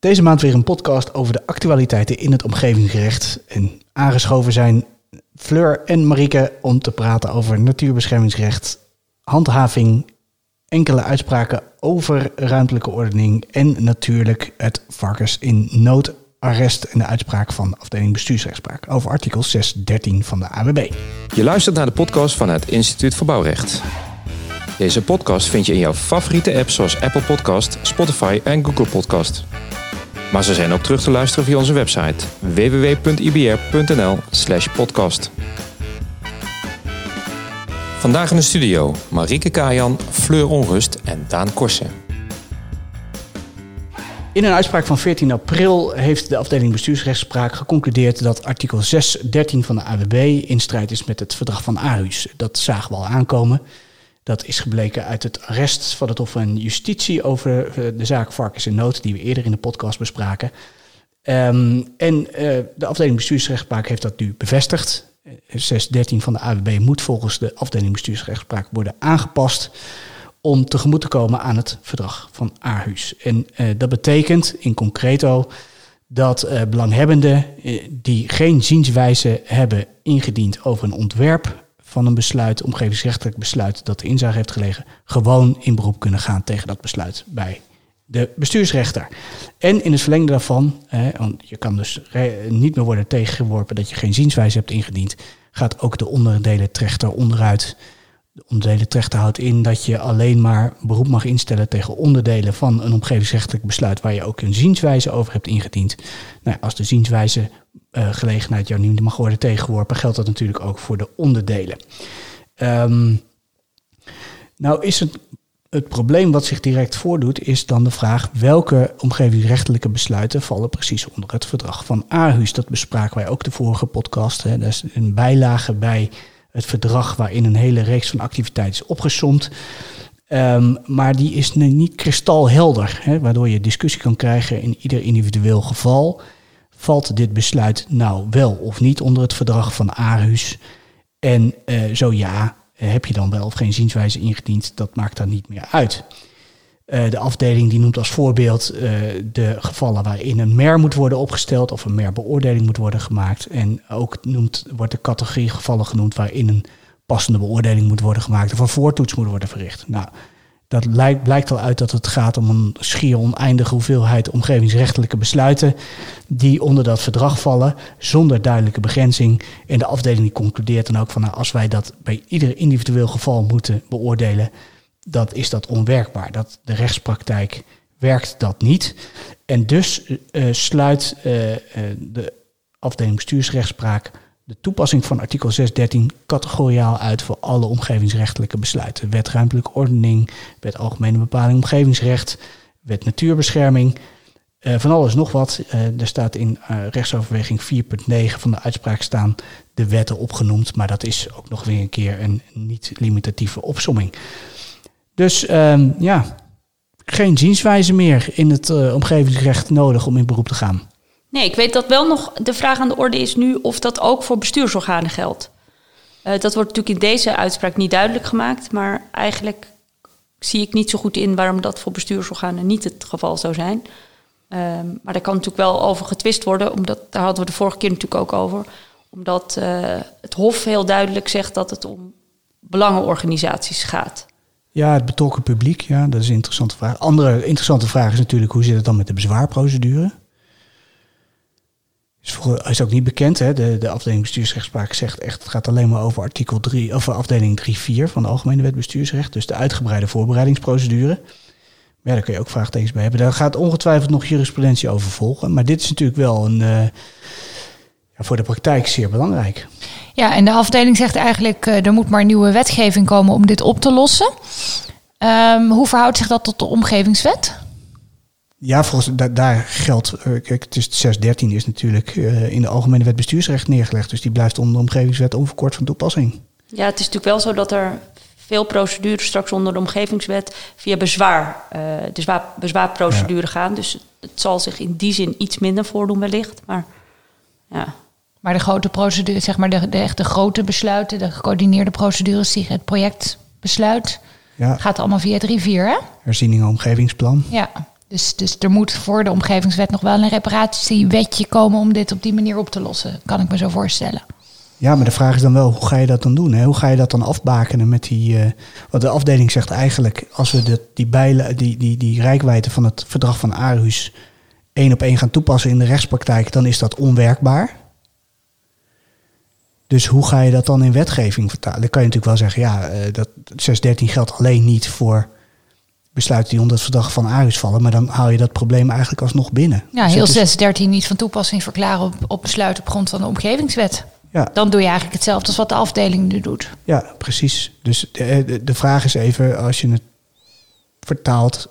Deze maand weer een podcast over de actualiteiten in het omgevingsrecht. En aangeschoven zijn Fleur en Marieke om te praten over natuurbeschermingsrecht, handhaving, enkele uitspraken over ruimtelijke ordening en natuurlijk het varkens in noodarrest en de uitspraak van de afdeling bestuursrechtspraak over artikel 613 van de AWB. Je luistert naar de podcast van het Instituut voor Bouwrecht. Deze podcast vind je in jouw favoriete apps zoals Apple Podcast, Spotify en Google Podcast. Maar ze zijn ook terug te luisteren via onze website www.ibr.nl/podcast. Vandaag in de studio Marieke Kajan, Fleur Onrust en Daan Korsen. In een uitspraak van 14 april heeft de afdeling bestuursrechtspraak geconcludeerd dat artikel 613 van de AWB in strijd is met het verdrag van Aarhus. Dat zagen we al aankomen. Dat is gebleken uit het arrest van het Hof van Justitie over eh, de zaak Varkens in Nood, die we eerder in de podcast bespraken. Um, en uh, de afdeling bestuursrechtspraak heeft dat nu bevestigd. 613 van de AWB moet volgens de afdeling bestuursrechtspraak worden aangepast om tegemoet te komen aan het verdrag van Aarhus. En dat betekent in concreto dat uh, belanghebbenden die geen zienswijze hebben ingediend over een ontwerp van een besluit, omgevingsrechtelijk besluit dat de inzage heeft gelegen, gewoon in beroep kunnen gaan tegen dat besluit bij de bestuursrechter. En in het verlengde daarvan, hè, want je kan dus niet meer worden tegengeworpen dat je geen zienswijze hebt ingediend, gaat ook de onderdelentrechter onderuit. De onderdelentrechter houdt in dat je alleen maar beroep mag instellen tegen onderdelen van een omgevingsrechtelijk besluit waar je ook een zienswijze over hebt ingediend. Nou, als de zienswijze uh, gelegenheid jou niet mag worden tegengeworpen, geldt dat natuurlijk ook voor de onderdelen. Um, nou is het, het probleem wat zich direct voordoet, is dan de vraag welke omgevingsrechtelijke besluiten vallen precies onder het verdrag van Aarhus. Dat bespraken wij ook de vorige podcast. Hè. Dat is een bijlage bij het verdrag waarin een hele reeks van activiteiten is opgesomd. Um, maar die is niet kristalhelder, hè, waardoor je discussie kan krijgen in ieder individueel geval. Valt dit besluit nou wel of niet onder het verdrag van Aarhus? En uh, zo ja, heb je dan wel of geen zienswijze ingediend? Dat maakt dan niet meer uit. Uh, de afdeling die noemt als voorbeeld de gevallen waarin een mer moet worden opgesteld of een merbeoordeling moet worden gemaakt. En ook noemt, wordt de categorie gevallen genoemd waarin een passende beoordeling moet worden gemaakt of een voortoets moet worden verricht. Nou, dat lijkt, blijkt al uit dat het gaat om een schier oneindige hoeveelheid omgevingsrechtelijke besluiten die onder dat verdrag vallen, zonder duidelijke begrenzing. En de afdeling die concludeert dan ook van nou, als wij dat bij ieder individueel geval moeten beoordelen, dan is dat onwerkbaar. Dat de rechtspraktijk werkt dat niet. En dus uh, sluit uh, de afdeling bestuursrechtspraak de toepassing van artikel 613 categoriaal uit voor alle omgevingsrechtelijke besluiten. Wet ruimtelijke ordening, wet algemene bepaling omgevingsrecht, wet natuurbescherming. Uh, van alles nog wat. Uh, er staat in uh, rechtsoverweging 4.9 van de uitspraak staan de wetten opgenoemd, maar dat is ook nog weer een keer een niet-limitatieve opsomming. Dus um, ja, geen zienswijze meer in het omgevingsrecht nodig om in beroep te gaan. Nee, ik weet dat wel nog de vraag aan de orde is nu of dat ook voor bestuursorganen geldt. Uh, dat wordt natuurlijk in deze uitspraak niet duidelijk gemaakt, maar eigenlijk zie ik niet zo goed in waarom dat voor bestuursorganen niet het geval zou zijn. Uh, maar daar kan natuurlijk wel over getwist worden, omdat daar hadden we de vorige keer natuurlijk ook over. Omdat uh, het Hof heel duidelijk zegt dat het om belangenorganisaties gaat. Ja, het betrokken publiek, ja, dat is een interessante vraag. Andere interessante vraag is natuurlijk hoe zit het dan met de bezwaarprocedure? Is ook niet bekend. Hè? De, de afdeling bestuursrechtspraak zegt echt, het gaat alleen maar over artikel 3, of afdeling 3.4 van de Algemene Wet Bestuursrecht. Dus de uitgebreide voorbereidingsprocedure. Ja, daar kun je ook vraagtekens bij hebben. Daar gaat ongetwijfeld nog jurisprudentie over volgen. Maar dit is natuurlijk wel een, ja, voor de praktijk zeer belangrijk. Ja, en de afdeling zegt eigenlijk, uh, er moet maar nieuwe wetgeving komen om dit op te lossen. Um, hoe verhoudt zich dat tot de omgevingswet? Ja, volgens da daar geldt. Uh, kijk, het is 613 is natuurlijk uh, in de algemene wet bestuursrecht neergelegd. Dus die blijft onder de omgevingswet onverkort van toepassing. Ja, het is natuurlijk wel zo dat er veel procedures straks onder de omgevingswet via bezwaar, uh, de zwaar, bezwaarprocedure ja. gaan. Dus het zal zich in die zin iets minder voordoen wellicht. Maar ja. Maar de grote procedure, zeg maar de, de echte grote besluiten, de gecoördineerde procedures, die het projectbesluit, ja. gaat allemaal via 3-4, hè? Herziening omgevingsplan. Ja. Dus, dus er moet voor de omgevingswet nog wel een reparatiewetje komen om dit op die manier op te lossen. Kan ik me zo voorstellen. Ja, maar de vraag is dan wel, hoe ga je dat dan doen? Hè? Hoe ga je dat dan afbakenen met die... Uh, want de afdeling zegt eigenlijk, als we de, die, bijlen, die, die, die rijkwijde van het verdrag van Aarhus één op één gaan toepassen in de rechtspraktijk, dan is dat onwerkbaar. Dus hoe ga je dat dan in wetgeving vertalen? Dan kan je natuurlijk wel zeggen, ja, uh, dat 613 geldt alleen niet voor besluiten die onder het verdrag van Aarhus vallen. Maar dan haal je dat probleem eigenlijk alsnog binnen. Ja, heel dus 613 niet van toepassing verklaren op, op besluit op grond van de omgevingswet. Ja. Dan doe je eigenlijk hetzelfde als wat de afdeling nu doet. Ja, precies. Dus de, de, de vraag is even, als je het vertaalt,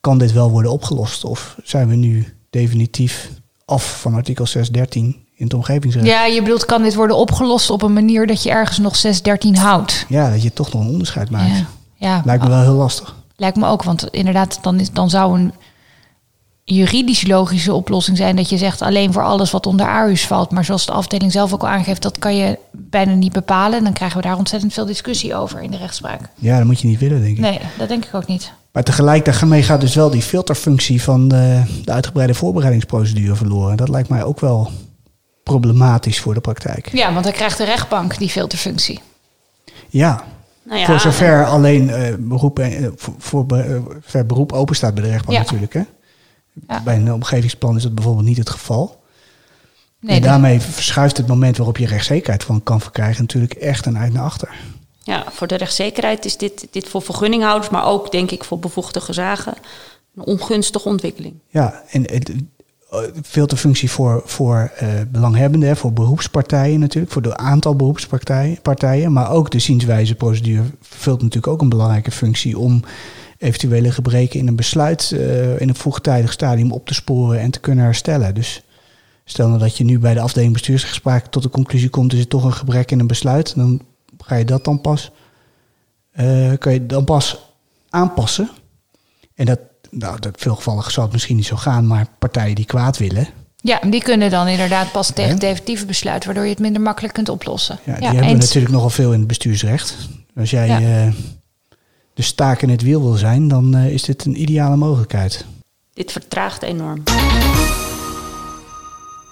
kan dit wel worden opgelost? Of zijn we nu definitief af van artikel 613 in het omgevingsrecht? Ja, je bedoelt, kan dit worden opgelost op een manier dat je ergens nog 613 houdt? Ja, dat je toch nog een onderscheid maakt. Ja. ja. Lijkt me wel heel lastig. Lijkt me ook, want inderdaad, dan, is, dan zou een juridisch logische oplossing zijn dat je zegt alleen voor alles wat onder Aarhus valt. Maar zoals de afdeling zelf ook al aangeeft, dat kan je bijna niet bepalen. En dan krijgen we daar ontzettend veel discussie over in de rechtspraak. Ja, dat moet je niet willen, denk ik. Nee, dat denk ik ook niet. Maar tegelijk daarmee gaat dus wel die filterfunctie van de, de uitgebreide voorbereidingsprocedure verloren. Dat lijkt mij ook wel problematisch voor de praktijk. Ja, want dan krijgt de rechtbank die filterfunctie. Ja, nou ja, voor zover alleen uh, beroep, uh, voor, voor beroep open staat bij de rechtbank natuurlijk. Hè? Ja. Bij een omgevingsplan is dat bijvoorbeeld niet het geval. Nee, en daarmee verschuift het moment waarop je rechtszekerheid van kan verkrijgen natuurlijk echt een eind naar achter. Ja, voor de rechtszekerheid is dit, dit voor vergunninghouders, maar ook denk ik voor bevoegde gezagen een ongunstige ontwikkeling. Ja, en veel te functie voor, voor uh, belanghebbenden, voor beroepspartijen natuurlijk, voor het aantal beroepspartijen, partijen, maar ook de zienswijzeprocedure vult natuurlijk ook een belangrijke functie om eventuele gebreken in een besluit uh, in een vroegtijdig stadium op te sporen en te kunnen herstellen. Dus stel nou dat je nu bij de afdeling bestuursgesprek tot de conclusie komt, er zit toch een gebrek in een besluit, dan ga je dat dan pas, uh, kan je dan pas aanpassen. En dat, nou, dat veel gevallen zal het misschien niet zo gaan, maar partijen die kwaad willen. Ja, die kunnen dan inderdaad pas tegen het definitieve besluit, waardoor je het minder makkelijk kunt oplossen. Ja, die hebben natuurlijk nogal veel in het bestuursrecht. Als jij uh, de staak in het wiel wil zijn, dan uh, is dit een ideale mogelijkheid. Dit vertraagt enorm.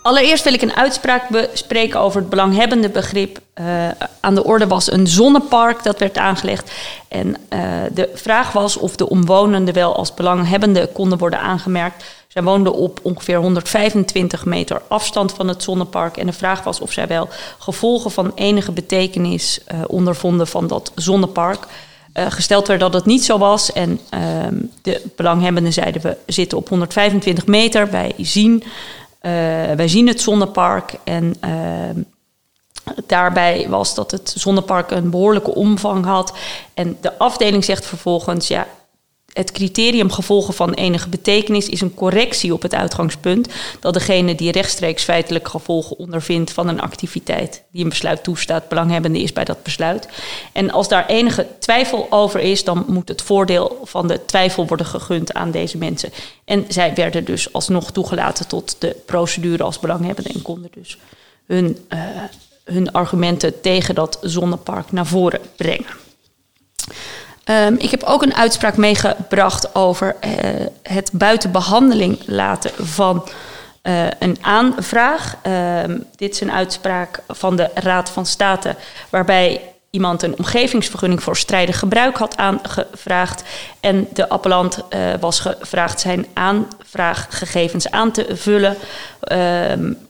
Allereerst wil ik een uitspraak bespreken over het belanghebbende begrip. Uh, aan de orde was een zonnepark dat werd aangelegd. En uh, de vraag was of de omwonenden wel als belanghebbende konden worden aangemerkt. Zij woonden op ongeveer 125 meter afstand van het zonnepark. En de vraag was of zij wel gevolgen van enige betekenis uh, ondervonden van dat zonnepark. gesteld werd dat het niet zo was. En ehm, de belanghebbenden zeiden we zitten op 125 meter. Wij zien wij zien het zonnepark en uh, daarbij was dat het zonnepark een behoorlijke omvang had. En de afdeling zegt vervolgens, ja, het criterium gevolgen van enige betekenis is een correctie op het uitgangspunt dat degene die rechtstreeks feitelijk gevolgen ondervindt van een activiteit die een besluit toestaat, belanghebbende is bij dat besluit. En als daar enige twijfel over is, dan moet het voordeel van de twijfel worden gegund aan deze mensen. En zij werden dus alsnog toegelaten tot de procedure als belanghebbende en konden dus hun, uh, hun argumenten tegen dat zonnepark naar voren brengen. Um, ik heb ook een uitspraak meegebracht over uh, het buiten behandeling laten van uh, een aanvraag. Um, dit is een uitspraak van de Raad van State, waarbij iemand een omgevingsvergunning voor strijdig gebruik had aangevraagd. En de appellant uh, was gevraagd zijn aanvraaggegevens aan te vullen. Um,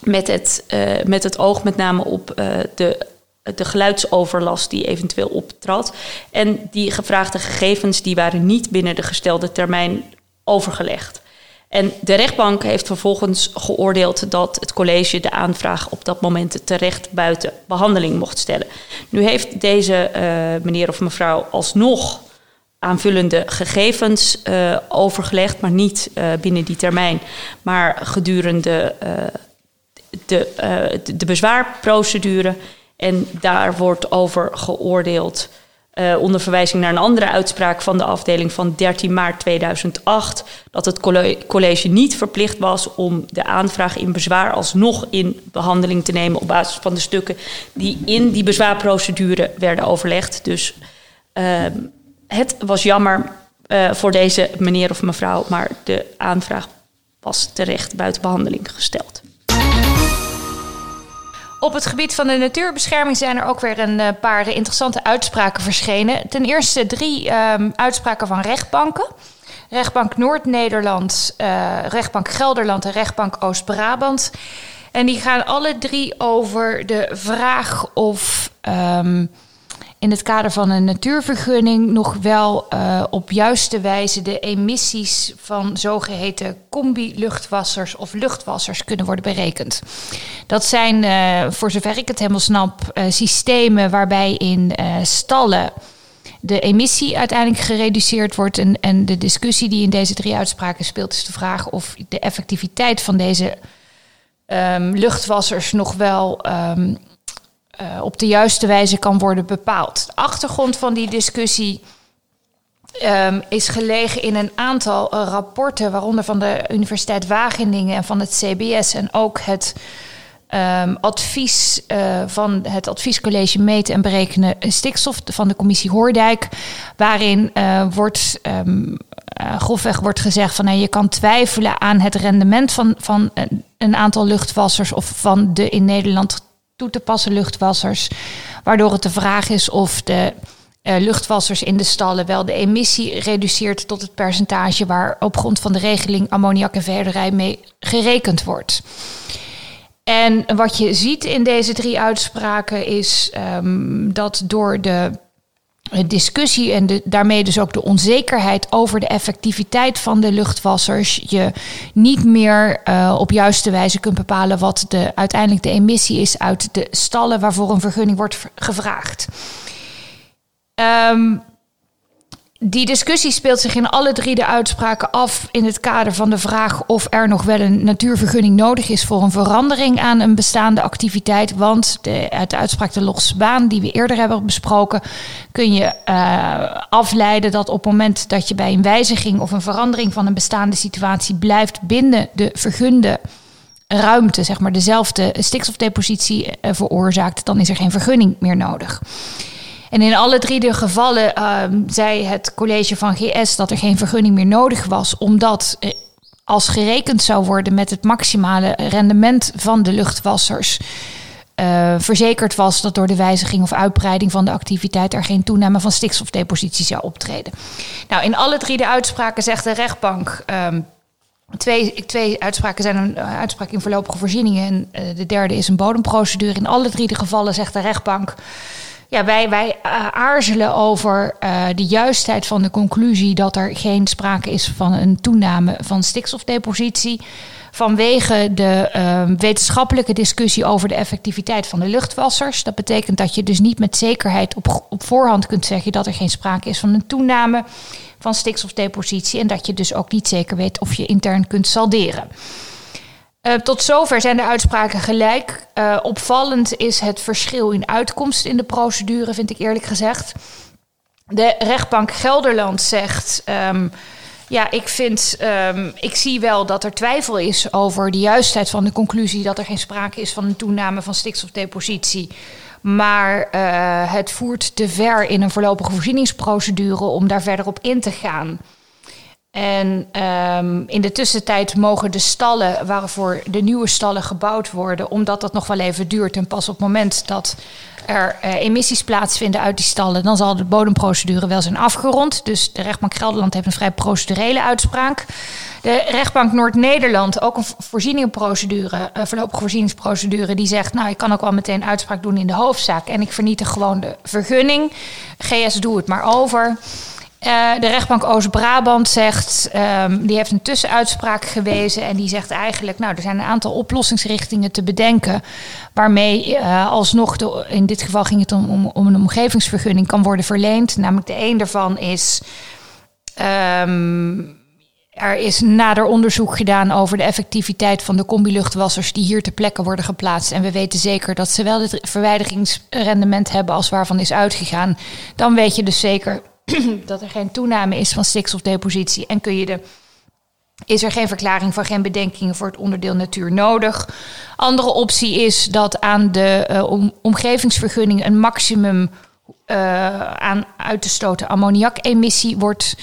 met, het, met het oog met name op de de geluidsoverlast die eventueel optrad. En die gevraagde gegevens die waren niet binnen de gestelde termijn overgelegd. En de rechtbank heeft vervolgens geoordeeld dat het college de aanvraag op dat moment terecht buiten behandeling mocht stellen. Nu heeft deze uh, meneer of mevrouw alsnog aanvullende gegevens uh, overgelegd, maar niet uh, binnen die termijn, maar gedurende de, de bezwaarprocedure. En daar wordt over geoordeeld. Uh, onder verwijzing naar een andere uitspraak van de afdeling van 13 maart 2008, dat het college niet verplicht was om de aanvraag in bezwaar alsnog in behandeling te nemen op basis van de stukken die in die bezwaarprocedure werden overlegd. Dus uh, het was jammer, eh, voor deze meneer of mevrouw, maar de aanvraag was terecht buiten behandeling gesteld. Op het gebied van de natuurbescherming zijn er ook weer een eh, paar interessante uitspraken verschenen. Ten eerste drie ehm, uitspraken van rechtbanken. Rechtbank Noord-Nederland, eh, rechtbank Gelderland en rechtbank Oost-Brabant. En die gaan alle drie over de vraag of ehm, in het kader van een natuurvergunning nog wel uh, op juiste wijze de emissies van zogeheten combi-luchtwassers of luchtwassers kunnen worden berekend. Dat zijn, uh, voor zover ik het helemaal snap, uh, systemen waarbij in stallen de emissie uiteindelijk gereduceerd wordt. En, en de discussie die in deze drie uitspraken speelt, is de vraag of de effectiviteit van deze um, luchtwassers nog wel um, uh, op de juiste wijze kan worden bepaald. De achtergrond van die discussie um, is gelegen in een aantal uh, rapporten, waaronder van de Universiteit Wageningen en van het CBS en ook het um, advies uh, van het adviescollege meten en berekenen stikstof van de commissie Hoordijk, waarin wordt um, grofweg wordt gezegd van nou, je kan twijfelen aan het rendement van, van een, een aantal luchtwassers of van de in Nederland toe te passen luchtwassers. Waardoor het de vraag is of de uh, luchtwassers in de stallen wel de emissie reduceert tot het percentage waar op grond van de regeling ammoniak en verderij mee gerekend wordt. En wat je ziet in deze drie uitspraken is um, dat door de discussie en daarmee dus ook de onzekerheid over de effectiviteit van de luchtwassers je niet meer uh, op juiste wijze kunt bepalen wat de, uiteindelijk de emissie is uit de stallen waarvoor een vergunning wordt gevraagd. Um, die discussie speelt zich in alle drie de uitspraken af in het kader van de vraag of er nog wel een natuurvergunning nodig is voor een verandering aan een bestaande activiteit. Want de, uit de uitspraak de losbaan die we eerder hebben besproken, kun je uh, afleiden dat op het moment dat je bij een wijziging of een verandering van een bestaande situatie blijft binnen de vergunde ruimte, zeg maar dezelfde stikstofdepositie uh, veroorzaakt, dan is er geen vergunning meer nodig. En in alle drie de gevallen uh, zei het college van GS dat er geen vergunning meer nodig was, omdat als gerekend zou worden met het maximale rendement van de luchtwassers. Uh, verzekerd was dat door de wijziging of uitbreiding van de activiteit er geen toename van stikstofdepositie zou optreden. Nou, in alle drie de uitspraken zegt de rechtbank. Um, Twee, twee uitspraken zijn een uitspraak in voorlopige voorzieningen en de derde is een bodemprocedure. In alle drie de gevallen zegt de rechtbank ja, wij, wij uh, aarzelen over uh, de juistheid van de conclusie dat er geen sprake is van een toename van stikstofdepositie. Vanwege de uh, wetenschappelijke discussie over de effectiviteit van de luchtwassers. Dat betekent dat je dus niet met zekerheid op, op voorhand kunt zeggen dat er geen sprake is van een toename van stikstofdepositie. En dat je dus ook niet zeker weet of je intern kunt salderen. Uh, tot zover zijn de uitspraken gelijk. Uh, opvallend is het verschil in uitkomst in de procedure, vind ik eerlijk gezegd. De rechtbank Gelderland zegt. Um, ja, ik vind, um, ik zie wel dat er twijfel is over de juistheid van de conclusie dat er geen sprake is van een toename van stikstofdepositie. Maar uh, het voert te ver in een voorlopige voorzieningsprocedure om daar verder op in te gaan. En um, in de tussentijd mogen de stallen waarvoor de nieuwe stallen gebouwd worden, omdat dat nog wel even duurt. En pas op het moment dat er uh, emissies plaatsvinden uit die stallen, dan zal de bodemprocedure wel zijn afgerond. Dus de rechtbank Gelderland heeft een vrij procedurele uitspraak. De rechtbank Noord-Nederland, ook een voorzieningenprocedure, een voorlopige voorzieningsprocedure, die zegt, nou, ik kan ook wel meteen uitspraak doen in de hoofdzaak en ik vernietig gewoon de vergunning. GS, doe het maar over. Uh, de rechtbank Oost-Brabant zegt, um, die heeft een tussenuitspraak gewezen en die zegt eigenlijk, nou, er zijn een aantal oplossingsrichtingen te bedenken waarmee uh, alsnog, in dit geval ging het om, om, om, een omgevingsvergunning, kan worden verleend. Namelijk de een daarvan is, um, er is nader onderzoek gedaan over de effectiviteit van de combi-luchtwassers die hier ter plekke worden geplaatst. En we weten zeker dat ze wel het verwijderingsrendement hebben als waarvan is uitgegaan. Dan weet je dus zeker dat er geen toename is van stikstofdepositie en kun je de is er geen verklaring van geen bedenkingen voor het onderdeel natuur nodig. Andere optie is dat aan de om, omgevingsvergunning een maximum uh, aan uit te stoten ammoniakemissie wordt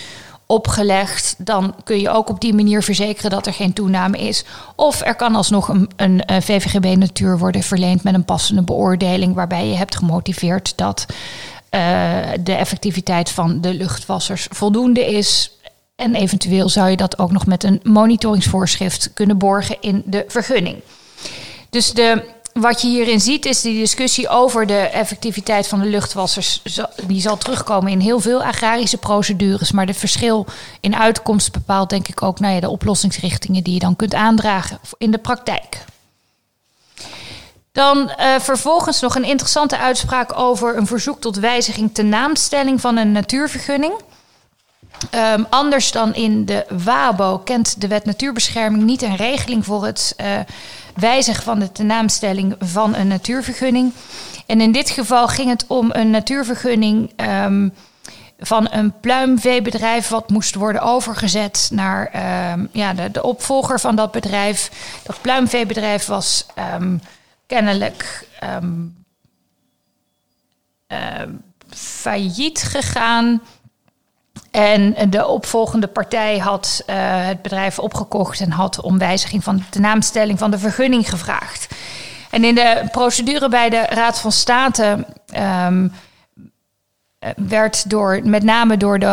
opgelegd, dan kun je ook op die manier verzekeren dat er geen toename is. Of er kan alsnog een, een, een VVGB-natuur worden verleend met een passende beoordeling, waarbij je hebt gemotiveerd dat de effectiviteit van de luchtwassers voldoende is. En eventueel zou je dat ook nog met een monitoringsvoorschrift kunnen borgen in de vergunning. Dus de, wat je hierin ziet is die discussie over de effectiviteit van de luchtwassers. Die zal terugkomen in heel veel agrarische procedures. Maar het verschil in uitkomst bepaalt denk ik ook nou ja, de oplossingsrichtingen die je dan kunt aandragen in de praktijk. Dan uh, vervolgens nog een interessante uitspraak over een verzoek tot wijziging ten naamstelling van een natuurvergunning. Um, anders dan in de WABO kent de wet natuurbescherming niet een regeling voor het uh, wijzigen van de tenaamstelling van een natuurvergunning. En in dit geval ging het om een natuurvergunning um, van een pluimveebedrijf wat moest worden overgezet naar um, ja, de, de, opvolger van dat bedrijf. Dat pluimveebedrijf was kennelijk failliet gegaan. En de opvolgende partij had uh, het bedrijf opgekocht en had om wijziging van de naamstelling van de vergunning gevraagd. En in de procedure bij de Raad van State um, werd door, met name door de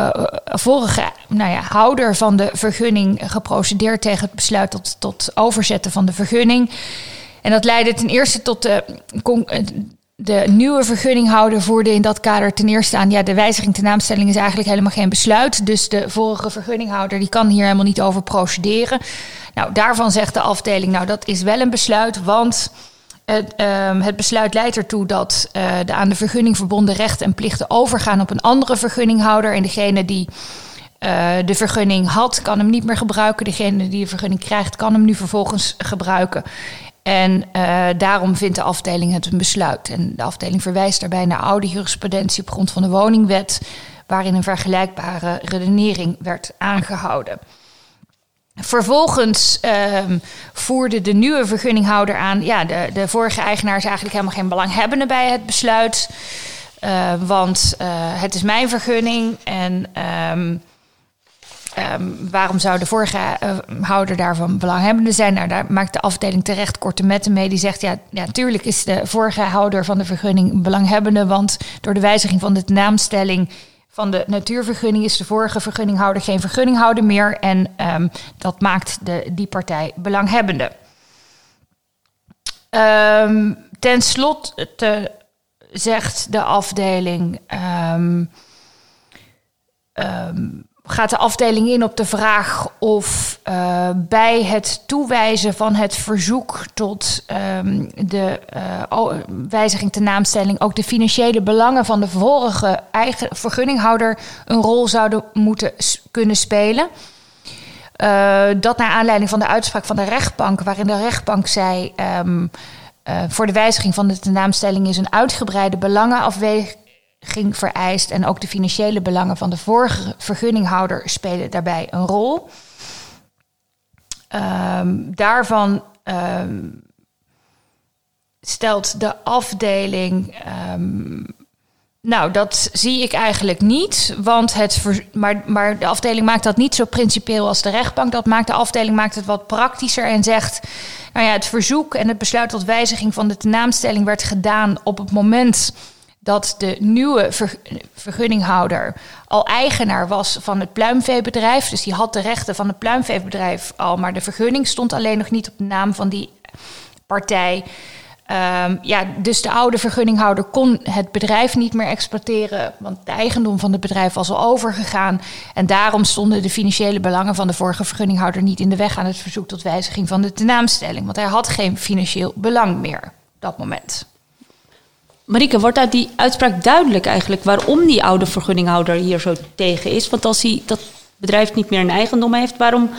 eh, vorige nou ja, houder van de vergunning geprocedeerd tegen het besluit tot, tot overzetten van de vergunning. En dat leidde ten eerste tot de de nieuwe vergunninghouder voerde in dat kader ten eerste aan... ja, de wijziging ten naamstelling is eigenlijk helemaal geen besluit. Dus de vorige vergunninghouder die kan hier helemaal niet over procederen. Nou, daarvan zegt de afdeling, nou, dat is wel een besluit... want het, um, het besluit leidt ertoe dat uh, de aan de vergunning verbonden rechten en plichten overgaan op een andere vergunninghouder. En degene die uh, de vergunning had, kan hem niet meer gebruiken. Degene die de vergunning krijgt, kan hem nu vervolgens gebruiken. En uh, daarom vindt de afdeling het een besluit. En de afdeling verwijst daarbij naar oude jurisprudentie op grond van de woningwet, waarin een vergelijkbare redenering werd aangehouden. Vervolgens uh, voerde de nieuwe vergunninghouder aan. Ja, de, de vorige eigenaar is eigenlijk helemaal geen belanghebbende bij het besluit. Uh, want uh, het is mijn vergunning en um, Um, waarom zou de vorige uh, houder daarvan belanghebbende zijn? Nou, daar maakt de afdeling terecht korte metten mee. Die zegt, ja, natuurlijk is de vorige houder van de vergunning belanghebbende... want door de wijziging van de naamstelling van de natuurvergunning... is de vorige vergunninghouder geen vergunninghouder meer... en um, dat maakt de, die partij belanghebbende. Um, ten slotte zegt de afdeling... Um, gaat de afdeling in op de vraag of uh, bij het toewijzen van het verzoek tot um, de uh, wijziging ten naamstelling ook de financiële belangen van de vorige eigen vergunninghouder een rol zouden moeten kunnen spelen. Uh, dat naar aanleiding van de uitspraak van de rechtbank, waarin de rechtbank zei. Um, voor de wijziging van de tenaamstelling is een uitgebreide belangenafweging ging vereist. En ook de financiële belangen van de vorige vergunninghouder spelen daarbij een rol. Um, daarvan um, stelt de afdeling. Um, nou, dat zie ik eigenlijk niet. Want het maar, maar de afdeling maakt dat niet zo principieel als de rechtbank dat maakt. De afdeling maakt het wat praktischer en zegt. Nou ja, het verzoek en het besluit tot wijziging van de tenaamstelling werd gedaan op het moment dat de nieuwe vergunninghouder al eigenaar was van het pluimveebedrijf. Dus die had de rechten van het pluimveebedrijf al, maar de vergunning stond alleen nog niet op de naam van die partij. Um, ja, dus de oude vergunninghouder kon het bedrijf niet meer exploiteren, want de eigendom van het bedrijf was al overgegaan. En daarom stonden de financiële belangen van de vorige vergunninghouder niet in de weg aan het verzoek tot wijziging van de tenaamstelling, want hij had geen financieel belang meer op dat moment. Marike, wordt uit die uitspraak duidelijk eigenlijk waarom die oude vergunninghouder hier zo tegen is? Want als hij dat bedrijf niet meer in eigendom heeft, waarom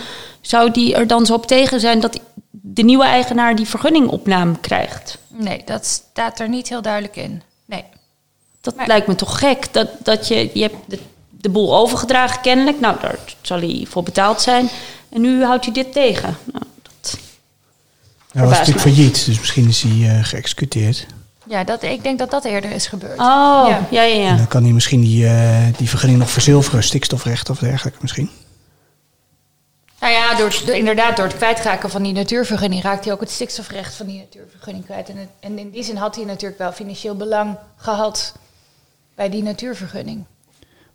zou die er dan zo op tegen zijn dat de nieuwe eigenaar die vergunningopname krijgt? Nee, dat staat er niet heel duidelijk in. Nee. Dat lijkt me toch gek. Dat, dat je, je hebt de, de boel overgedragen kennelijk. Nou, daar zal hij voor betaald zijn. En nu houdt hij dit tegen. Nou, dat hij was natuurlijk failliet, dus misschien is hij uh, geëxecuteerd. Ja, dat, ik denk dat dat eerder is gebeurd. Oh, Ja. ja, ja, ja. En dan kan hij misschien die, eh, die vergunning nog verzilveren, stikstofrecht of dergelijke misschien. Nou ja, door, door- inderdaad, door het kwijtraken van die natuurvergunning raakt hij ook het stikstofrecht van die natuurvergunning kwijt. En, het- en in die zin had hij natuurlijk wel financieel belang gehad bij die natuurvergunning.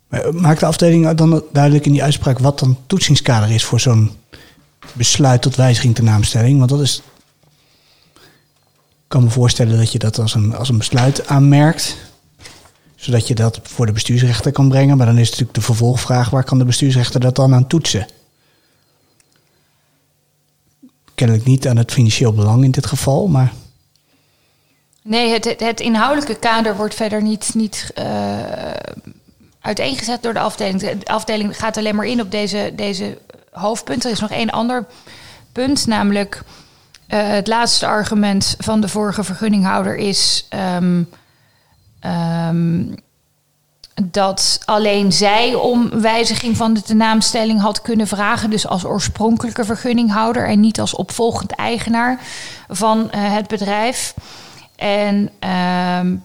Maar eh, maakt de afdeling dan duidelijk in die uitspraak wat dan toetsingskader is voor zo'n besluit tot wijziging ter naamstelling? Want dat is. Kan me voorstellen dat je dat als een, als een besluit aanmerkt. Zodat je dat voor de bestuursrechter kan brengen. Maar dan is natuurlijk de vervolgvraag: waar kan de bestuursrechter dat dan aan toetsen? Kennelijk niet aan het financieel belang in dit geval, maar. Nee, het, het, inhoudelijke kader wordt verder niet, niet eh, uiteengezet door de afdeling. De afdeling gaat alleen maar in op deze, deze hoofdpunten. Er is nog één ander punt, namelijk eh, het laatste argument van de vorige vergunninghouder is ehm, ehm, dat alleen zij om wijziging van de tenaamstelling had kunnen vragen, dus als oorspronkelijke vergunninghouder en niet als opvolgend eigenaar van eh, het bedrijf. En ehm,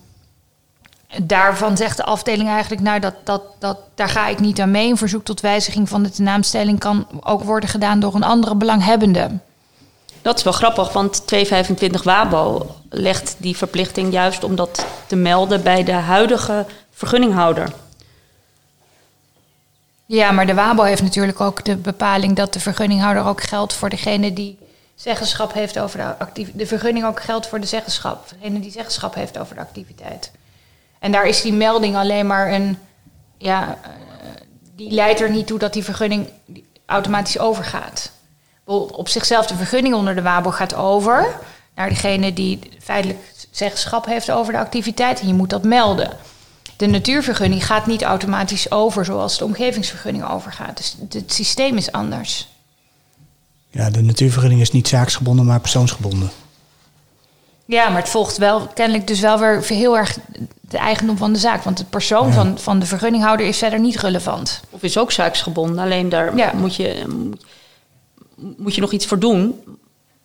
daarvan zegt de afdeling eigenlijk, nou, dat, dat, dat, daar ga ik niet aan mee. Een verzoek tot wijziging van de tenaamstelling kan ook worden gedaan door een andere belanghebbende. Dat is wel grappig, want 225 Wabo legt die verplichting juist om dat te melden bij de huidige vergunninghouder. Ja, maar de WABO heeft natuurlijk ook de bepaling dat de vergunninghouder ook geldt voor degene die zeggenschap heeft over de activiteit. De vergunning ook geldt voor de zeggenschap, degene die zeggenschap heeft over de activiteit. En daar is die melding alleen maar een, ja, eh, die leidt er niet toe dat die vergunning automatisch overgaat. Op zichzelf de vergunning onder de WABO gaat over naar degene die feitelijk zeggenschap heeft over de activiteit en je moet dat melden. De natuurvergunning gaat niet automatisch over zoals de omgevingsvergunning overgaat. Dus het systeem is anders. Ja, de natuurvergunning is niet zaaksgebonden, maar persoonsgebonden. Ja, maar het volgt wel kennelijk dus wel weer heel erg de eigendom van de zaak. Want de persoon van, van de vergunninghouder is verder niet relevant. Of is ook zaaksgebonden, alleen daar Ja. moet, je, moet je nog iets voor doen.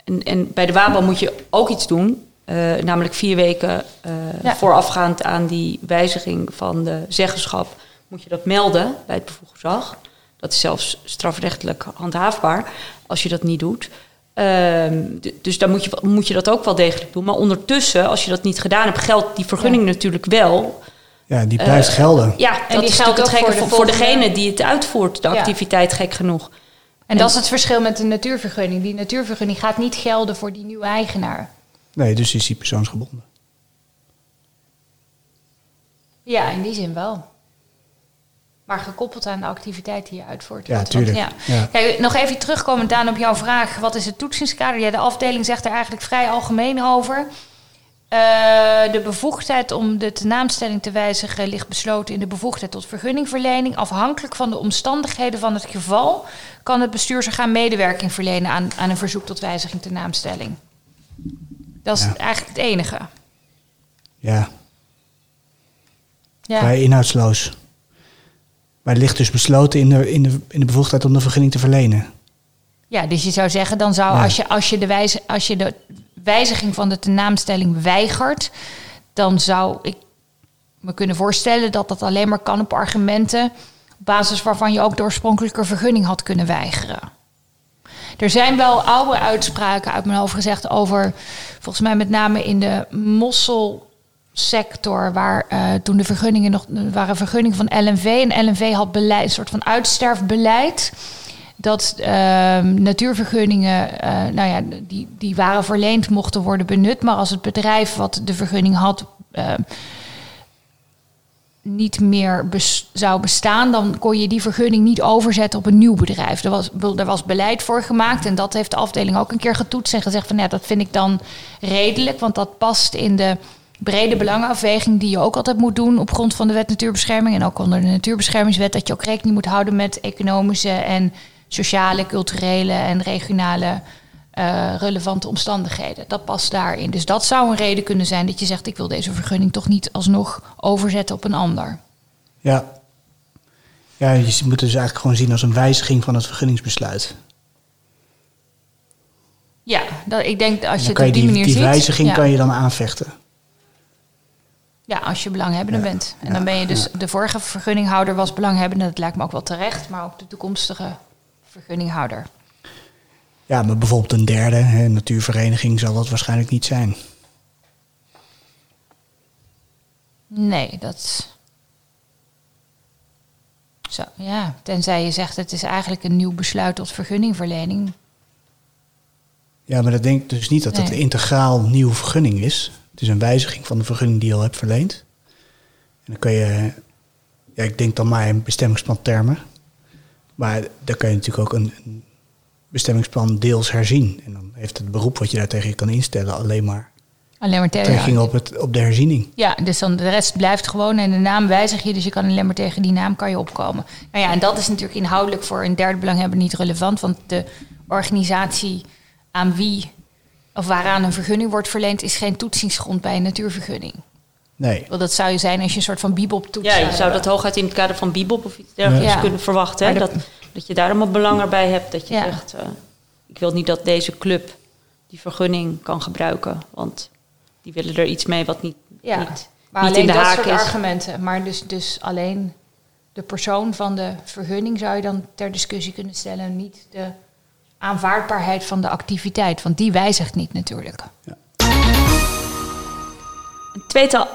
En, en bij de WABO moet je ook iets doen. eh, namelijk vier weken eh, Ja. voorafgaand aan die wijziging van de zeggenschap... moet je dat melden bij het bevoegd gezag. Dat is zelfs strafrechtelijk handhaafbaar als je dat niet doet. Ehm, dus dan moet je, moet je dat ook wel degelijk doen. Maar ondertussen, als je dat niet gedaan hebt, geldt die vergunning natuurlijk wel. Ja, die blijft Eh, gelden. Ja, En dat die is geldt natuurlijk het ook gekke voor de voor, degene die het uitvoert, de Ja. activiteit, gek genoeg. En dat is het verschil met de natuurvergunning. Die natuurvergunning gaat niet gelden voor die nieuwe eigenaar. Nee, dus is die persoonsgebonden. Ja, in die zin wel. Maar gekoppeld aan de activiteit die je uitvoert. Ja, Want- tuurlijk. want Ja. Kijk, nog even terugkomend aan op jouw vraag. Wat is het toetsingskader? Ja, de afdeling zegt er eigenlijk vrij algemeen over. Eh, de bevoegdheid om de tenaamstelling te wijzigen ligt besloten in de bevoegdheid tot vergunningverlening. Afhankelijk van de omstandigheden van het geval kan het bestuursorgaan medewerking verlenen aan, aan een verzoek tot wijziging tenaamstelling. Dat is Ja. eigenlijk het enige. Ja, Ja. vrij inhoudsloos. Maar het ligt dus besloten in de, in, de, in de bevoegdheid om de vergunning te verlenen. Ja, dus je zou zeggen, dan zou Ja. als, je, als, je de wijze, als je de wijziging van de tenaamstelling weigert, dan zou ik me kunnen voorstellen dat dat alleen maar kan op argumenten op basis waarvan je ook de oorspronkelijke vergunning had kunnen weigeren. Er zijn wel oude uitspraken uit mijn hoofd gezegd over, volgens mij met name in de mosselsector, waar eh, toen de vergunningen nog waren vergunningen van LNV en LNV had beleid, een soort van uitsterfbeleid dat ehm, natuurvergunningen, eh, nou ja, die, die waren verleend, mochten worden benut. Maar als het bedrijf wat de vergunning had eh, niet meer zou bestaan, dan kon je die vergunning niet overzetten op een nieuw bedrijf. Er was, er was beleid voor gemaakt en dat heeft de afdeling ook een keer getoetst en gezegd van ja, dat vind ik dan redelijk, want dat past in de brede belangenafweging die je ook altijd moet doen op grond van de wet natuurbescherming en ook onder de natuurbeschermingswet, dat je ook rekening moet houden met economische en sociale, culturele en regionale eh, relevante omstandigheden. Dat past daarin. Dus dat zou een reden kunnen zijn dat je zegt: ik wil deze vergunning toch niet alsnog overzetten op een ander. Ja. Ja, je moet het dus eigenlijk gewoon zien als een wijziging van het vergunningsbesluit. Ja, dat, ik denk dat als je het op die, die, manier die ziet. wijziging ja. kan je dan aanvechten. als je belanghebbende bent. En dan ben je dus, de vorige vergunninghouder was belanghebbende, dat lijkt me ook wel terecht, maar ook de toekomstige vergunninghouder. Ja, maar bijvoorbeeld een derde, hè, een natuurvereniging, zal dat waarschijnlijk niet zijn. Nee, dat. Zo, ja, tenzij je zegt het is eigenlijk een nieuw besluit tot vergunningverlening. Ja, maar dat denk ik dus niet dat een integraal nieuwe vergunning is. Het is een wijziging van de vergunning die je al hebt verleend. En dan kun je, ja, ik denk dan maar in bestemmingsplan termen. Maar dan kan je natuurlijk ook een, een bestemmingsplan deels herzien. En dan heeft het beroep wat je daar tegen je kan instellen alleen maar Alleen maar tegen. op, het, op de herziening. Ja, dus dan de rest blijft gewoon en de naam wijzig je, dus je kan alleen maar tegen die naam kan je opkomen. Nou ja, en dat is natuurlijk inhoudelijk voor een derde belanghebbende niet relevant, want de organisatie aan wie of waaraan een vergunning wordt verleend is geen toetsingsgrond bij een natuurvergunning. Nee, Want dat zou je zijn als je een soort van bibop toets. Ja, je zou dat hooguit in het kader van Bibop of iets dergelijks Ja. kunnen verwachten. Hè? Dat, dat je daar allemaal belang erbij hebt. Dat je Ja. zegt, eh, ik wil niet dat deze club die vergunning kan gebruiken. Want die willen er iets mee wat niet, Ja, niet, maar niet alleen in de dat haak soort is. argumenten. Maar dus, dus alleen de persoon van de vergunning zou je dan ter discussie kunnen stellen. Niet de aanvaardbaarheid van de activiteit. Want die wijzigt niet natuurlijk. Een tweetal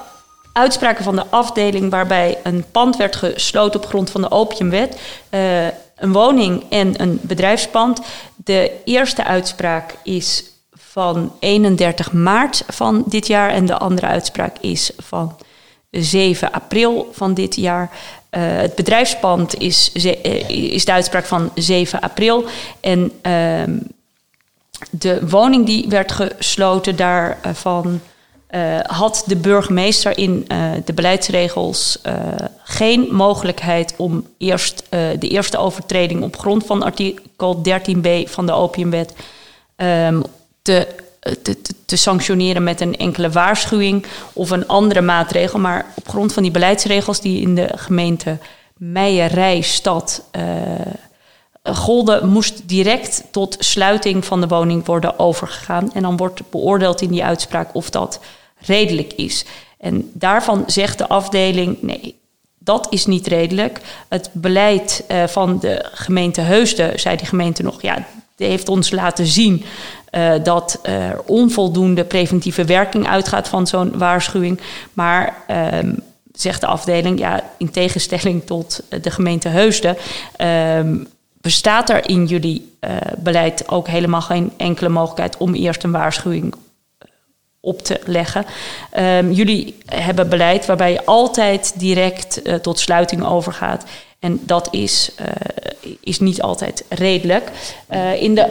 uitspraken van de afdeling waarbij een pand werd gesloten op grond van de opiumwet. eh, een woning en een bedrijfspand. De eerste uitspraak is van 31 maart van dit jaar en de andere uitspraak is van 7 april van dit jaar. Eh, het bedrijfspand is, eh, is de uitspraak van 7 april. En ehm, de woning die werd gesloten, daarvan eh, had de burgemeester in eh, de beleidsregels eh, geen mogelijkheid om eerst de eerste overtreding op grond van artikel 13b van de opiumwet ehm, te, te, te, sanctioneren met een enkele waarschuwing of een andere maatregel. Maar op grond van die beleidsregels die in de gemeente Meijerijstad golden, moest direct tot sluiting van de woning worden overgegaan. En dan wordt beoordeeld in die uitspraak of dat redelijk is. En daarvan zegt de afdeling: nee, dat is niet redelijk. Het beleid eh, van de gemeente Heusden, zei die gemeente nog, ja, die heeft ons laten zien eh, dat er onvoldoende preventieve werking uitgaat van zo'n waarschuwing. Maar ehm, zegt de afdeling, ja, in tegenstelling tot de gemeente Heusden, ehm, bestaat er in jullie eh, beleid ook helemaal geen enkele mogelijkheid om eerst een waarschuwing op te leggen. Ehm, jullie hebben beleid waarbij je altijd direct eh, tot sluiting overgaat. En dat is, eh, is niet altijd redelijk. Eh, in de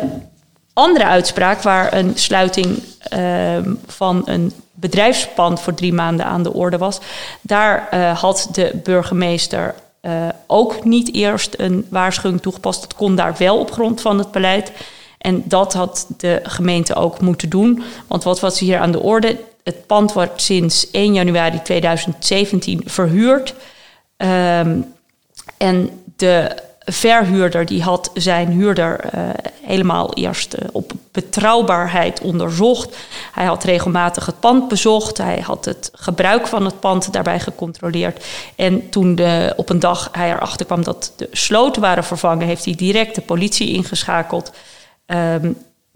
andere uitspraak, waar een sluiting ehm, van een bedrijfspand voor drie maanden aan de orde was, daar had de burgemeester ook niet eerst een waarschuwing toegepast. Dat kon daar wel op grond van het beleid. En dat had de gemeente ook moeten doen. Want wat was hier aan de orde? Het pand wordt sinds 1 januari 2017 verhuurd. Ehm, en de verhuurder die had zijn huurder eh, helemaal eerst eh, op betrouwbaarheid onderzocht. Hij had regelmatig het pand bezocht. Hij had het gebruik van het pand daarbij gecontroleerd. En toen de, op een dag hij erachter kwam dat de sloten waren vervangen, heeft hij direct de politie ingeschakeld. Ehm,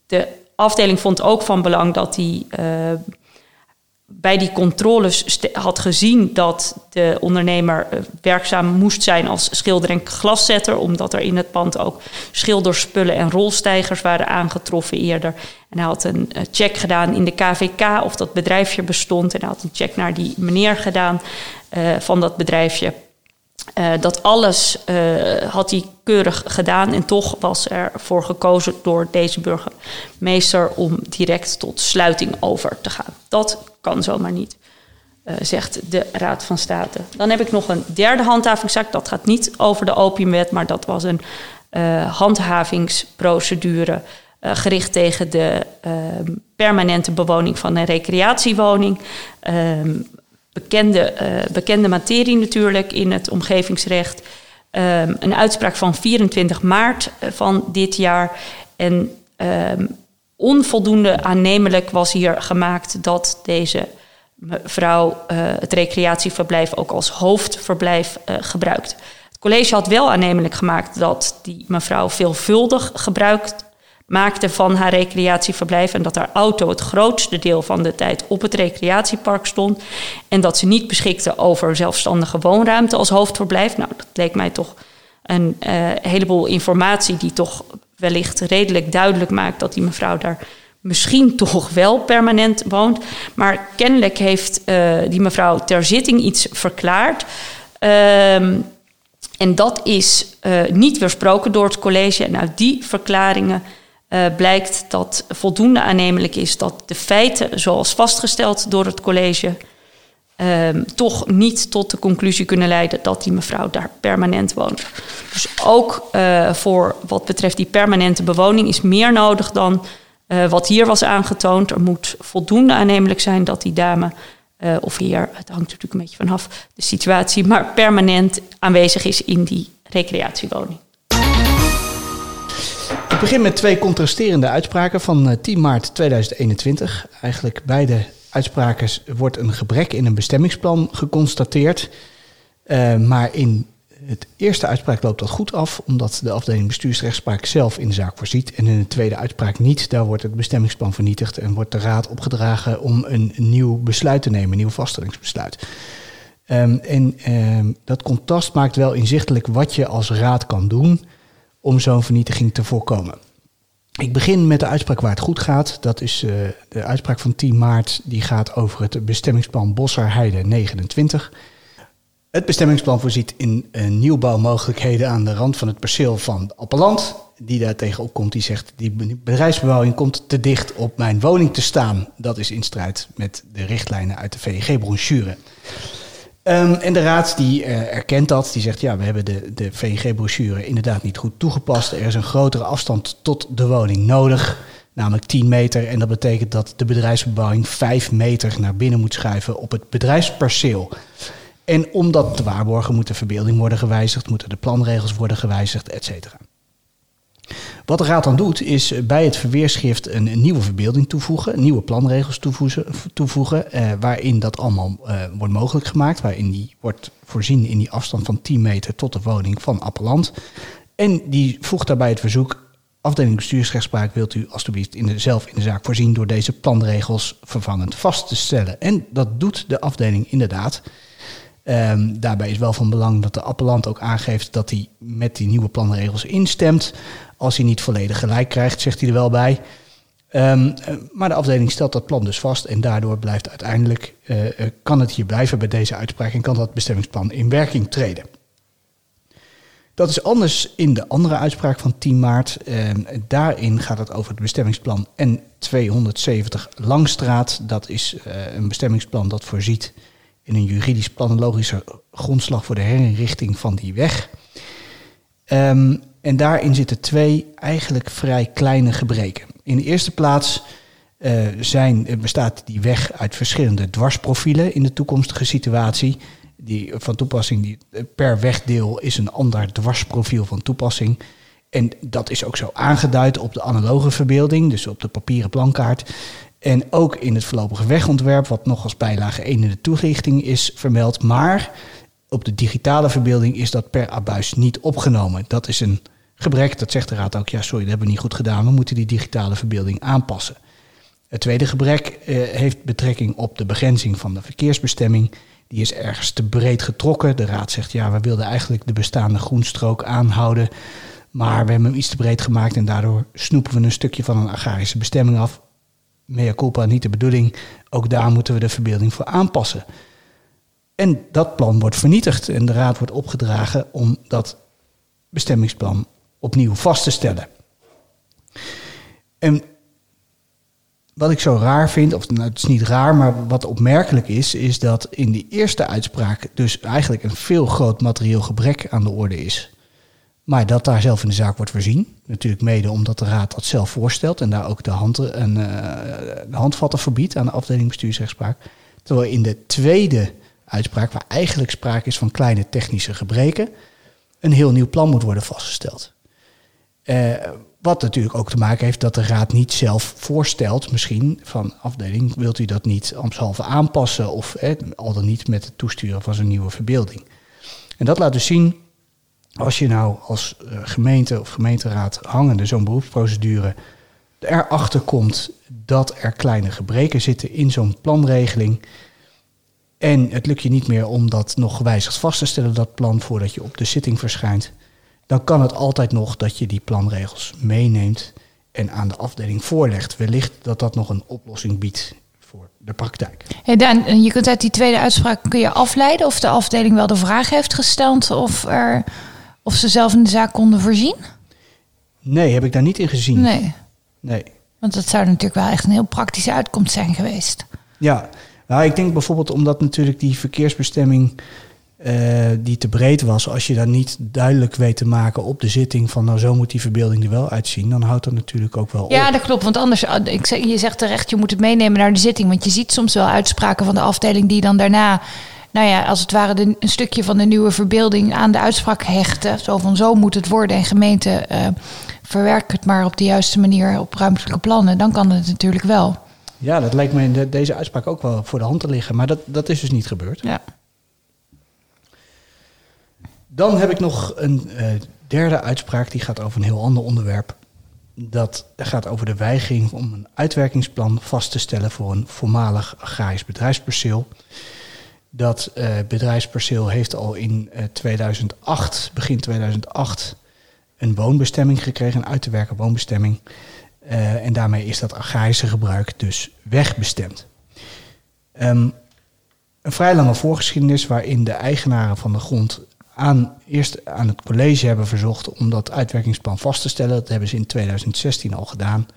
de afdeling vond ook van belang dat hij eh, bij die controles had gezien dat de ondernemer eh, werkzaam moest zijn als schilder en glaszetter, omdat er in het pand ook schilderspullen en rolstijgers waren aangetroffen eerder. En hij had een eh, check gedaan in de KVK of dat bedrijfje bestond. En hij had een check naar die meneer gedaan van dat bedrijfje. Eh, dat alles eh, had hij keurig gedaan en toch was er voor gekozen door deze burgemeester om direct tot sluiting over te gaan. Dat kan zomaar niet, eh, zegt de Raad van State. Dan heb ik nog een derde handhavingszaak. Dat gaat niet over de opiumwet, maar dat was een handhavingsprocedure gericht tegen de ehm, permanente bewoning van een recreatiewoning. Bekende, eh, bekende materie natuurlijk in het omgevingsrecht. Ehm, een uitspraak van 24 maart eh, van dit jaar. En ehm, onvoldoende aannemelijk was hier gemaakt dat deze mevrouw uh, het recreatieverblijf ook als hoofdverblijf gebruikt. Het college had wel aannemelijk gemaakt dat die mevrouw veelvuldig gebruik maakte van haar recreatieverblijf en dat haar auto het grootste deel van de tijd op het recreatiepark stond en dat ze niet beschikte over zelfstandige woonruimte als hoofdverblijf. Nou, dat leek mij toch een uh, heleboel informatie die toch wellicht redelijk duidelijk maakt dat die mevrouw daar misschien toch wel permanent woont. Maar kennelijk heeft uh, die mevrouw ter zitting iets verklaard. Um, en dat is uh, niet weersproken door het college. En uit die verklaringen uh, blijkt dat voldoende aannemelijk is dat de feiten, zoals vastgesteld door het college, uh, toch niet tot de conclusie kunnen leiden dat die mevrouw daar permanent woont. Dus ook uh, voor wat betreft die permanente bewoning is meer nodig dan uh, wat hier was aangetoond. Er moet voldoende aannemelijk zijn dat die dame of heer, het hangt natuurlijk een beetje vanaf de situatie, maar permanent aanwezig is in die recreatiewoning. Ik begin met twee contrasterende uitspraken van 10 maart 2021. Eigenlijk beide uitspraken wordt een gebrek in een bestemmingsplan geconstateerd. Uh, maar in het eerste uitspraak loopt dat goed af, omdat de afdeling bestuursrechtspraak zelf in de zaak voorziet. En in de tweede uitspraak niet. Daar wordt het bestemmingsplan vernietigd en wordt de raad opgedragen om een nieuw besluit te nemen, een nieuw vaststellingsbesluit. Um, en um, dat contrast maakt wel inzichtelijk wat je als raad kan doen om zo'n vernietiging te voorkomen. Ik begin met de uitspraak waar het goed gaat. Dat is uh, de uitspraak van 10 maart. Die gaat over het bestemmingsplan Bosserheide 29. Het bestemmingsplan voorziet in uh, nieuwbouwmogelijkheden aan de rand van het perceel van Appeland. Die daar tegenop komt, die zegt, die bedrijfsbebouwing komt te dicht op mijn woning te staan. Dat is in strijd met de richtlijnen uit de VNG-brochure. Um, en de raad die uh, erkent dat, die zegt ja, we hebben de, de VNG-brochure inderdaad niet goed toegepast. Er is een grotere afstand tot de woning nodig, namelijk 10 meter. En dat betekent dat de bedrijfsbebouwing 5 meter naar binnen moet schuiven op het bedrijfsperceel. En om dat te waarborgen moet de verbeelding worden gewijzigd, moeten de planregels worden gewijzigd, et cetera. Wat de Raad dan doet, is bij het verweerschrift een, een nieuwe verbeelding toevoegen, nieuwe planregels toevoegen, toevoegen eh, waarin dat allemaal eh, wordt mogelijk gemaakt, waarin die wordt voorzien in die afstand van 10 meter tot de woning van Appeland. En die voegt daarbij het verzoek, afdeling bestuursrechtspraak wilt u alstublieft in de, zelf in de zaak voorzien door deze planregels vervangend vast te stellen. En dat doet de afdeling inderdaad. Um, daarbij is wel van belang dat de appellant ook aangeeft dat hij met die nieuwe planregels instemt. Als hij niet volledig gelijk krijgt, zegt hij er wel bij. Um, maar de afdeling stelt dat plan dus vast en daardoor blijft uiteindelijk, uh, kan het hier blijven bij deze uitspraak en kan dat bestemmingsplan in werking treden. Dat is anders in de andere uitspraak van 10 maart. Uh, daarin gaat het over het bestemmingsplan N270 Langstraat. Dat is een bestemmingsplan dat voorziet in een juridisch planologische grondslag voor de herinrichting van die weg. Um, en daarin zitten twee eigenlijk vrij kleine gebreken. In de eerste plaats uh, zijn, bestaat die weg uit verschillende dwarsprofielen in de toekomstige situatie. Die van toepassing, die, per wegdeel is een ander dwarsprofiel van toepassing. En dat is ook zo aangeduid op de analoge verbeelding, dus op de papieren plankaart. En ook in het voorlopige wegontwerp, wat nog als bijlage 1 in de toelichting is vermeld. Maar op de digitale verbeelding is dat per abuis niet opgenomen. Dat is een gebrek. Dat zegt de raad ook. Ja, sorry, dat hebben we niet goed gedaan. We moeten die digitale verbeelding aanpassen. Het tweede gebrek eh, heeft betrekking op de begrenzing van de verkeersbestemming. Die is ergens te breed getrokken. De raad zegt ja, we wilden eigenlijk de bestaande groenstrook aanhouden. Maar we hebben hem iets te breed gemaakt en daardoor snoepen we een stukje van een agrarische bestemming af mea culpa niet de bedoeling. Ook daar moeten we de verbeelding voor aanpassen. En dat plan wordt vernietigd en de raad wordt opgedragen om dat bestemmingsplan opnieuw vast te stellen. En wat ik zo raar vind, of nou, het is niet raar, maar wat opmerkelijk is, is dat in die eerste uitspraak dus eigenlijk een veel groot materieel gebrek aan de orde is. Maar dat daar zelf in de zaak wordt voorzien. Natuurlijk mede omdat de Raad dat zelf voorstelt en daar ook de, hand, een, uh, de handvatten verbiedt aan de afdeling bestuursrechtspraak. Terwijl in de tweede uitspraak, waar eigenlijk sprake is van kleine technische gebreken, een heel nieuw plan moet worden vastgesteld. Uh, Wat natuurlijk ook te maken heeft dat de raad niet zelf voorstelt, misschien van afdeling, wilt u dat niet ambtshalve aanpassen of al dan niet met het toesturen van zo'n nieuwe verbeelding. En dat laat dus zien, als je nou als eh, gemeente of gemeenteraad hangende zo'n beroepsprocedure erachter komt dat er kleine gebreken zitten in zo'n planregeling. En het lukt je niet meer om dat nog gewijzigd vast te stellen, dat plan, voordat je op de zitting verschijnt. Dan kan het altijd nog dat je die planregels meeneemt en aan de afdeling voorlegt. Wellicht dat dat nog een oplossing biedt voor de praktijk. Hey Daan, je kunt uit die tweede uitspraak kun je afleiden of de afdeling wel de vraag heeft gesteld of, er, of ze zelf in de zaak konden voorzien? Nee, heb ik daar niet in gezien. Nee. Nee. Want dat zou natuurlijk wel echt een heel praktische uitkomst zijn geweest. Ja, nou, ik denk bijvoorbeeld omdat natuurlijk die verkeersbestemming eh, die te breed was, als je dat niet duidelijk weet te maken op de zitting van nou zo moet die verbeelding er wel uitzien, dan houdt dat natuurlijk ook wel Ja, op. dat klopt. Want anders, ah, ik zeg, je zegt terecht, je moet het meenemen naar de zitting. Want je ziet soms wel uitspraken van de afdeling die dan daarna, nou ja, als het ware de, een stukje van de nieuwe verbeelding aan de uitspraak hechten. Zo van zo moet het worden en gemeente verwerk het maar op de juiste manier op ruimtelijke plannen. Dan kan het natuurlijk wel. Ja, dat lijkt me in de- deze uitspraak ook wel voor de hand te liggen, maar dat, dat is dus niet gebeurd. Ja. Dan heb ik nog een eh, derde uitspraak die gaat over een heel ander onderwerp. Dat gaat over de weigering om een uitwerkingsplan vast te stellen voor een voormalig agrarisch bedrijfsperceel. Dat eh, bedrijfsperceel heeft al in eh, 2008, begin 2008, een woonbestemming gekregen, een uit te werken woonbestemming. Eh, en daarmee is dat agrarische gebruik dus wegbestemd. Ehm, een vrij lange voorgeschiedenis waarin de eigenaren van de grond aan, eerst aan het college hebben verzocht om dat uitwerkingsplan vast te stellen. Dat hebben ze in 2016 al gedaan.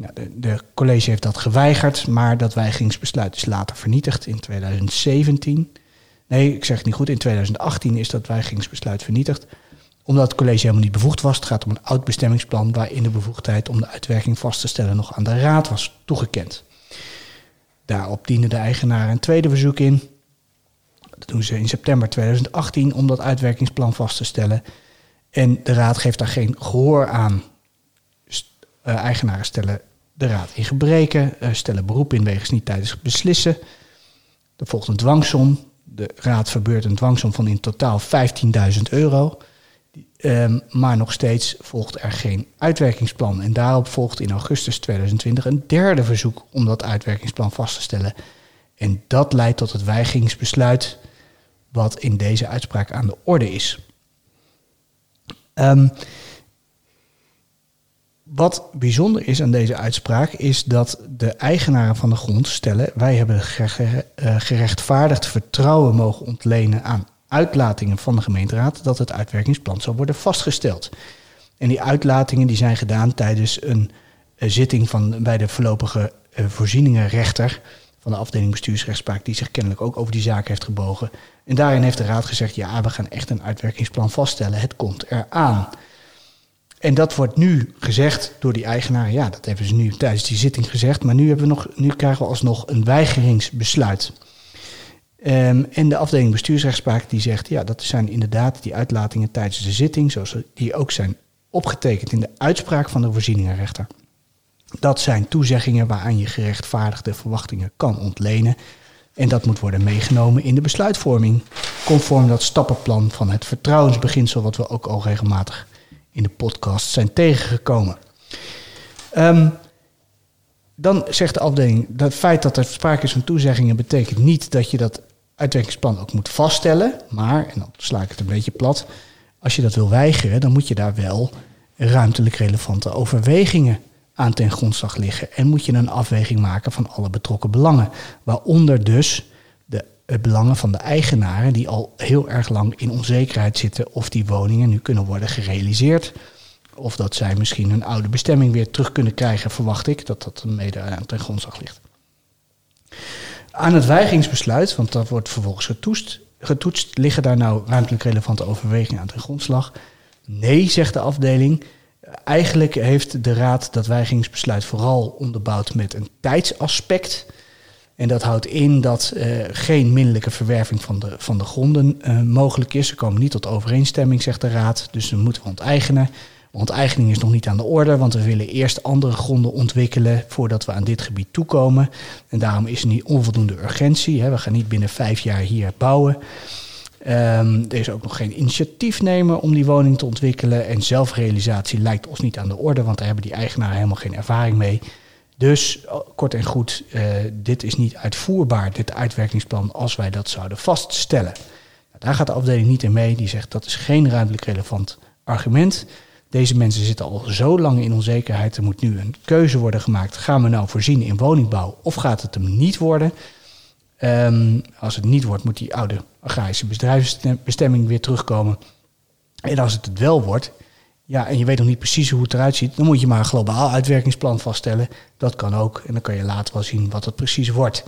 Nou, de, college heeft dat geweigerd, maar dat weigeringsbesluit is later vernietigd in 2017. Nee, ik zeg het niet goed. In 2018 is dat weigeringsbesluit vernietigd omdat het college helemaal niet bevoegd was. Het gaat om een oud bestemmingsplan waarin de bevoegdheid om de uitwerking vast te stellen nog aan de raad was toegekend. Daarop diende de eigenaar een tweede verzoek in. Dat doen ze in september 2018 om dat uitwerkingsplan vast te stellen. En de raad geeft daar geen gehoor aan. St- eh, eigenaren stellen de raad in gebreken, eh, stellen beroep in wegens niet tijdens beslissen. Er volgt een dwangsom. De raad verbeurt een dwangsom van in totaal 15.000 euro. Ehm, maar nog steeds volgt er geen uitwerkingsplan. En daarop volgt in augustus 2020 een derde verzoek om dat uitwerkingsplan vast te stellen. En dat leidt tot het weigeringsbesluit wat in deze uitspraak aan de orde is. Ehm, wat bijzonder is aan deze uitspraak is dat de eigenaren van de grond stellen: wij hebben eh, gerechtvaardigd vertrouwen mogen ontlenen aan uitlatingen van de gemeenteraad dat het uitwerkingsplan zal worden vastgesteld. En die uitlatingen die zijn gedaan tijdens een eh, zitting van, bij de voorlopige eh, voorzieningenrechter van de afdeling bestuursrechtspraak, die zich kennelijk ook over die zaak heeft gebogen. En daarin heeft de raad gezegd, ja, we gaan echt een uitwerkingsplan vaststellen, het komt eraan. En dat wordt nu gezegd door die eigenaar. Ja, dat hebben ze nu tijdens die zitting gezegd. Maar nu, hebben we nog, nu krijgen we alsnog een weigeringsbesluit. Ehm, en de afdeling bestuursrechtspraak die zegt... ja, dat zijn inderdaad die uitlatingen tijdens de zitting... zoals die ook zijn opgetekend in de uitspraak van de voorzieningenrechter. Dat zijn toezeggingen waaraan je gerechtvaardigde verwachtingen kan ontlenen. En dat moet worden meegenomen in de besluitvorming... conform dat stappenplan van het vertrouwensbeginsel... wat we ook al regelmatig in de podcast zijn tegengekomen. Ehm, dan zegt de afdeling, dat feit dat er sprake is van toezeggingen betekent niet dat je dat uitwerkingsplan ook moet vaststellen. Maar, en dan sla ik het een beetje plat, als je dat wil weigeren, dan moet je daar wel ruimtelijk relevante overwegingen aan ten grondslag liggen. En moet je een afweging maken van alle betrokken belangen. Waaronder dus belangen van de eigenaren die al heel erg lang in onzekerheid zitten of die woningen nu kunnen worden gerealiseerd. Of dat zij misschien hun oude bestemming weer terug kunnen krijgen, verwacht ik, dat dat mede aan ten grondslag ligt. Aan het weigeringsbesluit, want dat wordt vervolgens getoetst, getoetst liggen daar nou ruimtelijk relevante overwegingen aan ten grondslag? Nee, zegt de afdeling. Eigenlijk heeft de Raad dat weigeringsbesluit vooral onderbouwd met een tijdsaspect. En dat houdt in dat uh, geen minderlijke verwerving van de, van de gronden uh, mogelijk is. Ze komen niet tot overeenstemming, zegt de Raad. Dus we moeten onteigenen. Onteigening is nog niet aan de orde, want we willen eerst andere gronden ontwikkelen voordat we aan dit gebied toekomen. En daarom is er niet onvoldoende urgentie. Hè. We gaan niet binnen vijf jaar hier bouwen. Um, er is ook nog geen initiatiefnemer om die woning te ontwikkelen. En zelfrealisatie lijkt ons niet aan de orde, want daar hebben die eigenaren helemaal geen ervaring mee. Dus kort en goed, uh, dit is niet uitvoerbaar, dit uitwerkingsplan, als wij dat zouden vaststellen. Nou, daar gaat de afdeling niet in mee. Die zegt dat is geen ruimtelijk relevant argument. Deze mensen zitten al zo lang in onzekerheid. Er moet nu een keuze worden gemaakt. Gaan we nou voorzien in woningbouw of gaat het hem niet worden? Um, als het niet wordt, moet die oude agrarische bedrijfsbestemming weer terugkomen. En als het het wel wordt, ja, en je weet nog niet precies hoe het eruit ziet, dan moet je maar een globaal uitwerkingsplan vaststellen. Dat kan ook. En dan kan je later wel zien wat het precies wordt.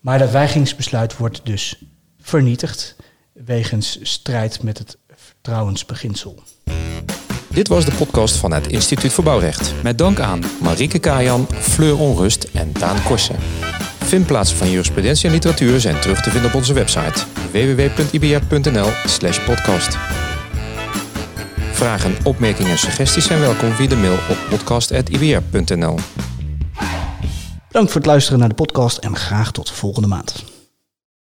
Maar dat weigingsbesluit wordt dus vernietigd wegens strijd met het vertrouwensbeginsel. Dit was de podcast van het Instituut voor Bouwrecht. Met dank aan Marieke Kajan, Fleur Onrust en Daan Korsen. Vindplaatsen van jurisprudentie en literatuur zijn terug te vinden op onze website www.ibr.nl podcast. Vragen, opmerkingen en suggesties zijn welkom via de mail op podcast.ibr.nl. Dank voor het luisteren naar de podcast en graag tot volgende maand.